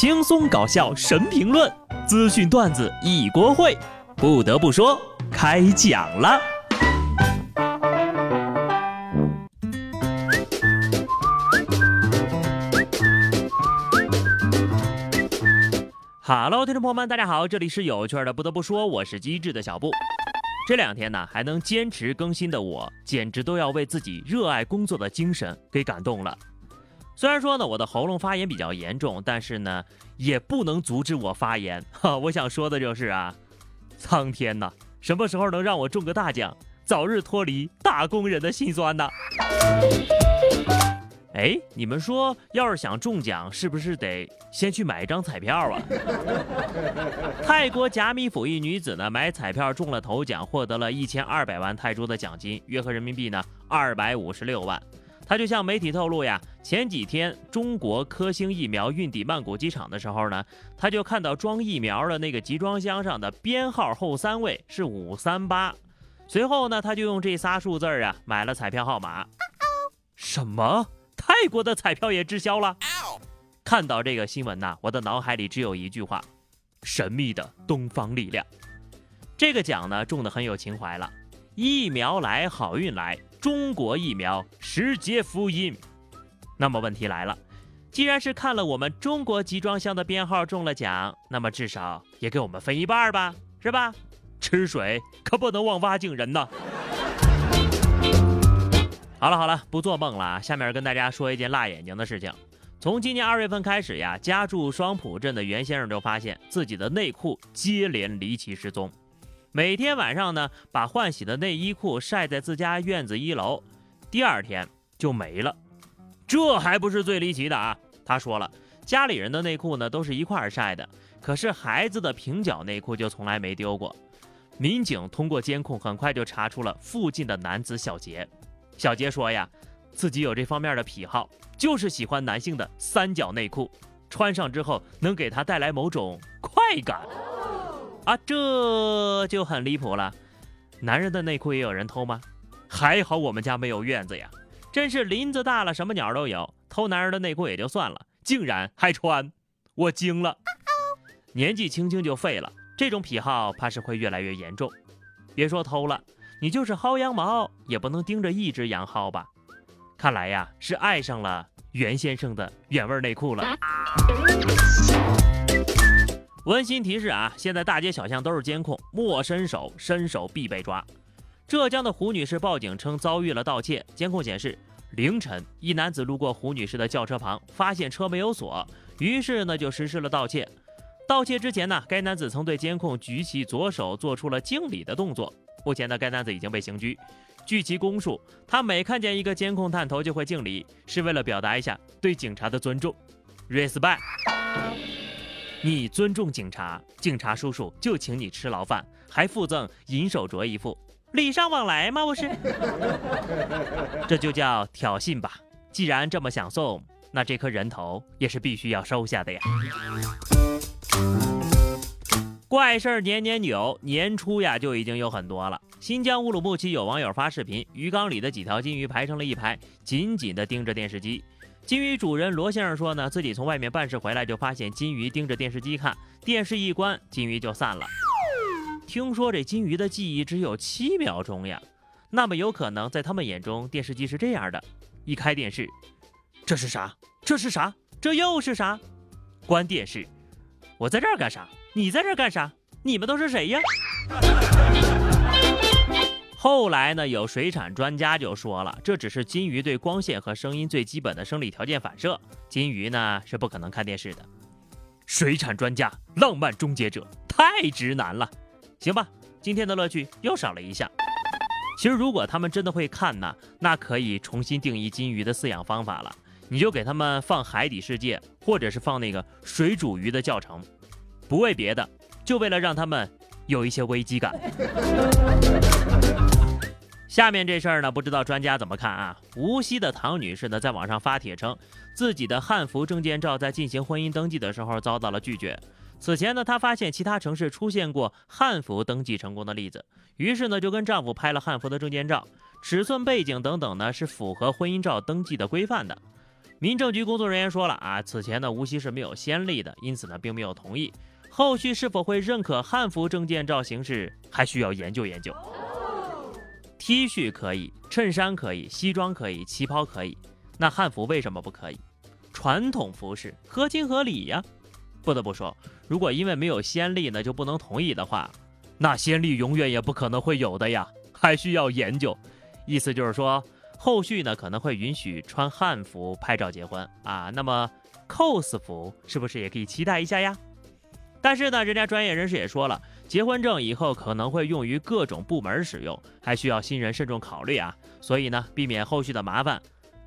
轻松搞笑神评论，资讯段子一锅烩。不得不说，开讲了。Hello，听众朋友们，大家好，这里是有趣的。不得不说，我是机智的小布。这两天呢，还能坚持更新的我，简直都要为自己热爱工作的精神给感动了。虽然说呢，我的喉咙发炎比较严重，但是呢，也不能阻止我发言。哈，我想说的就是啊，苍天呐，什么时候能让我中个大奖，早日脱离打工人的心酸呢？哎，你们说，要是想中奖，是不是得先去买一张彩票啊？泰国甲米府一女子呢，买彩票中了头奖，获得了一千二百万泰铢的奖金，约合人民币呢二百五十六万。他就向媒体透露呀，前几天中国科兴疫苗运抵曼谷机场的时候呢，他就看到装疫苗的那个集装箱上的编号后三位是五三八，随后呢，他就用这仨数字啊买了彩票号码。什么？泰国的彩票也滞销了？看到这个新闻呐，我的脑海里只有一句话：神秘的东方力量。这个奖呢中的很有情怀了，疫苗来好运来。中国疫苗，世界福音。那么问题来了，既然是看了我们中国集装箱的编号中了奖，那么至少也给我们分一半吧，是吧？吃水可不能忘挖井人呐。好了好了，不做梦了，下面跟大家说一件辣眼睛的事情。从今年二月份开始呀，家住双浦镇的袁先生就发现自己的内裤接连离奇失踪。每天晚上呢，把换洗的内衣裤晒在自家院子一楼，第二天就没了。这还不是最离奇的啊！他说了，家里人的内裤呢都是一块儿晒的，可是孩子的平角内裤就从来没丢过。民警通过监控很快就查出了附近的男子小杰。小杰说呀，自己有这方面的癖好，就是喜欢男性的三角内裤，穿上之后能给他带来某种快感。啊，这就很离谱了。男人的内裤也有人偷吗？还好我们家没有院子呀，真是林子大了什么鸟都有。偷男人的内裤也就算了，竟然还穿，我惊了。年纪轻轻就废了，这种癖好怕是会越来越严重。别说偷了，你就是薅羊毛也不能盯着一只羊薅吧？看来呀，是爱上了袁先生的原味内裤了。温馨提示啊！现在大街小巷都是监控，莫伸手，伸手必被抓。浙江的胡女士报警称遭遇了盗窃，监控显示，凌晨一男子路过胡女士的轿车旁，发现车没有锁，于是呢就实施了盗窃。盗窃之前呢，该男子曾对监控举起左手做出了敬礼的动作。目前呢，该男子已经被刑拘。据其供述，他每看见一个监控探头就会敬礼，是为了表达一下对警察的尊重，respect。你尊重警察，警察叔叔就请你吃牢饭，还附赠银手镯一副，礼尚往来嘛，不是？这就叫挑衅吧。既然这么想送，那这颗人头也是必须要收下的呀。怪事儿年年有，年初呀就已经有很多了。新疆乌鲁木齐有网友发视频，鱼缸里的几条金鱼排成了一排，紧紧地盯着电视机。金鱼主人罗先生说呢，自己从外面办事回来就发现金鱼盯着电视机看，电视一关，金鱼就散了。听说这金鱼的记忆只有七秒钟呀，那么有可能在他们眼中，电视机是这样的：一开电视，这是啥？这是啥？这又是啥？关电视，我在这儿干啥？你在这儿干啥？你们都是谁呀？后来呢，有水产专家就说了，这只是金鱼对光线和声音最基本的生理条件反射，金鱼呢是不可能看电视的。水产专家，浪漫终结者，太直男了。行吧，今天的乐趣又少了一项。其实如果他们真的会看呢，那可以重新定义金鱼的饲养方法了。你就给他们放海底世界，或者是放那个水煮鱼的教程，不为别的，就为了让他们有一些危机感。下面这事儿呢，不知道专家怎么看啊？无锡的唐女士呢，在网上发帖称，自己的汉服证件照在进行婚姻登记的时候遭到了拒绝。此前呢，她发现其他城市出现过汉服登记成功的例子，于是呢，就跟丈夫拍了汉服的证件照，尺寸、背景等等呢，是符合婚姻照登记的规范的。民政局工作人员说了啊，此前呢无锡是没有先例的，因此呢并没有同意。后续是否会认可汉服证件照形式，还需要研究研究。T 恤可以，衬衫可以，西装可以，旗袍可以，那汉服为什么不可以？传统服饰合情合理呀。不得不说，如果因为没有先例呢就不能同意的话，那先例永远也不可能会有的呀，还需要研究。意思就是说，后续呢可能会允许穿汉服拍照结婚啊。那么 cos 服是不是也可以期待一下呀？但是呢，人家专业人士也说了，结婚证以后可能会用于各种部门使用，还需要新人慎重考虑啊。所以呢，避免后续的麻烦，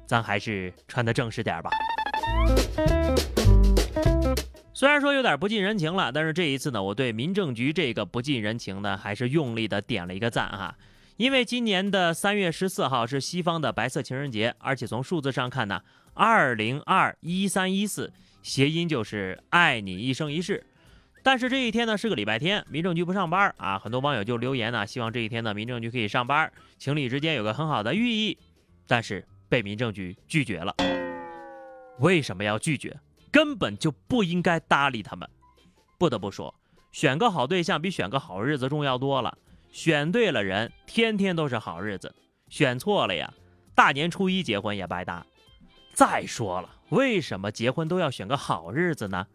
咱还是穿的正式点吧。虽然说有点不近人情了，但是这一次呢，我对民政局这个不近人情呢，还是用力的点了一个赞哈。因为今年的三月十四号是西方的白色情人节，而且从数字上看呢，二零二一三一四，谐音就是爱你一生一世。但是这一天呢是个礼拜天，民政局不上班啊，很多网友就留言呢，希望这一天呢民政局可以上班，情侣之间有个很好的寓意，但是被民政局拒绝了。为什么要拒绝？根本就不应该搭理他们。不得不说，选个好对象比选个好日子重要多了。选对了人，天天都是好日子；选错了呀，大年初一结婚也白搭。再说了，为什么结婚都要选个好日子呢？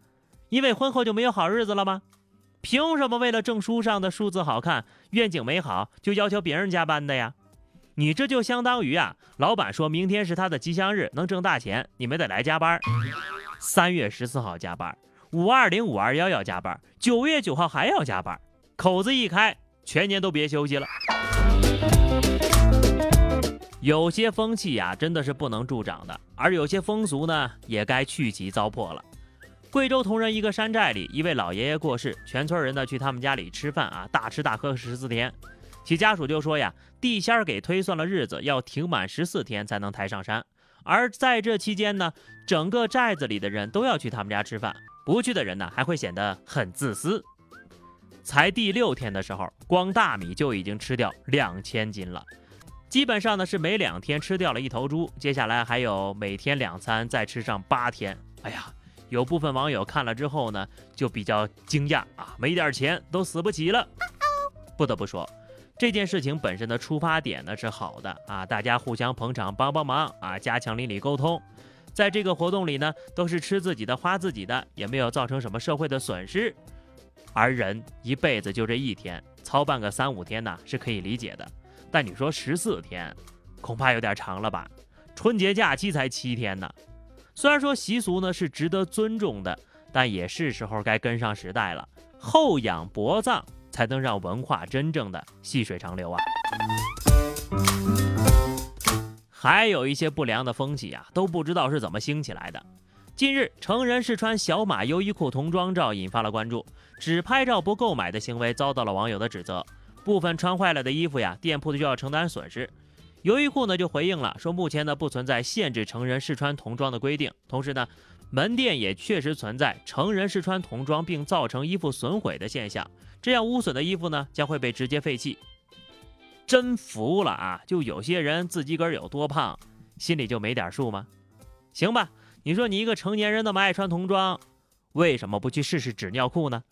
因为婚后就没有好日子了吗？凭什么为了证书上的数字好看、愿景美好，就要求别人加班的呀？你这就相当于啊，老板说明天是他的吉祥日，能挣大钱，你们得来加班。三月十四号加班，五二零、五二幺要加班，九月九号还要加班，口子一开，全年都别休息了。有些风气呀，真的是不能助长的，而有些风俗呢，也该去其糟粕了。贵州铜仁一个山寨里，一位老爷爷过世，全村人呢去他们家里吃饭啊，大吃大喝十四天。其家属就说呀，地仙儿给推算了日子，要停满十四天才能抬上山。而在这期间呢，整个寨子里的人都要去他们家吃饭，不去的人呢还会显得很自私。才第六天的时候，光大米就已经吃掉两千斤了，基本上呢是每两天吃掉了一头猪。接下来还有每天两餐，再吃上八天。哎呀，有部分网友看了之后呢，就比较惊讶啊，没点钱都死不起了。不得不说。这件事情本身的出发点呢是好的啊，大家互相捧场帮帮忙啊，加强邻里沟通。在这个活动里呢，都是吃自己的花自己的，也没有造成什么社会的损失。而人一辈子就这一天，操办个三五天呢是可以理解的。但你说十四天，恐怕有点长了吧？春节假期才七天呢。虽然说习俗呢是值得尊重的，但也是时候该跟上时代了，厚养薄葬。才能让文化真正的细水长流啊！还有一些不良的风气啊，都不知道是怎么兴起来的。近日，成人试穿小码优衣库童装照引发了关注，只拍照不购买的行为遭到了网友的指责。部分穿坏了的衣服呀，店铺就要承担损失。优衣库呢就回应了，说目前呢不存在限制成人试穿童装的规定，同时呢，门店也确实存在成人试穿童装并造成衣服损毁的现象。这样污损的衣服呢，将会被直接废弃。真服了啊！就有些人自己个儿有多胖，心里就没点数吗？行吧，你说你一个成年人那么爱穿童装，为什么不去试试纸尿裤呢？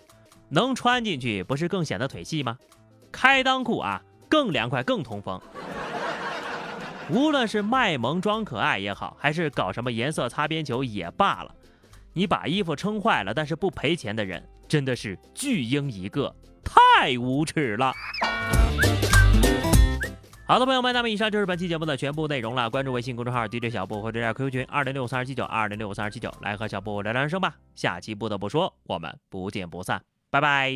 能穿进去不是更显得腿细吗？开裆裤啊，更凉快更通风。无论是卖萌装可爱也好，还是搞什么颜色擦边球也罢了，你把衣服撑坏了，但是不赔钱的人。真的是巨婴一个，太无耻了。好的，朋友们，那么以上就是本期节目的全部内容了。关注微信公众号 DJ 小布或者加 QQ 群二零六三二七九二零六三二七九，来和小布聊聊人生吧。下期不得不说，我们不见不散，拜拜。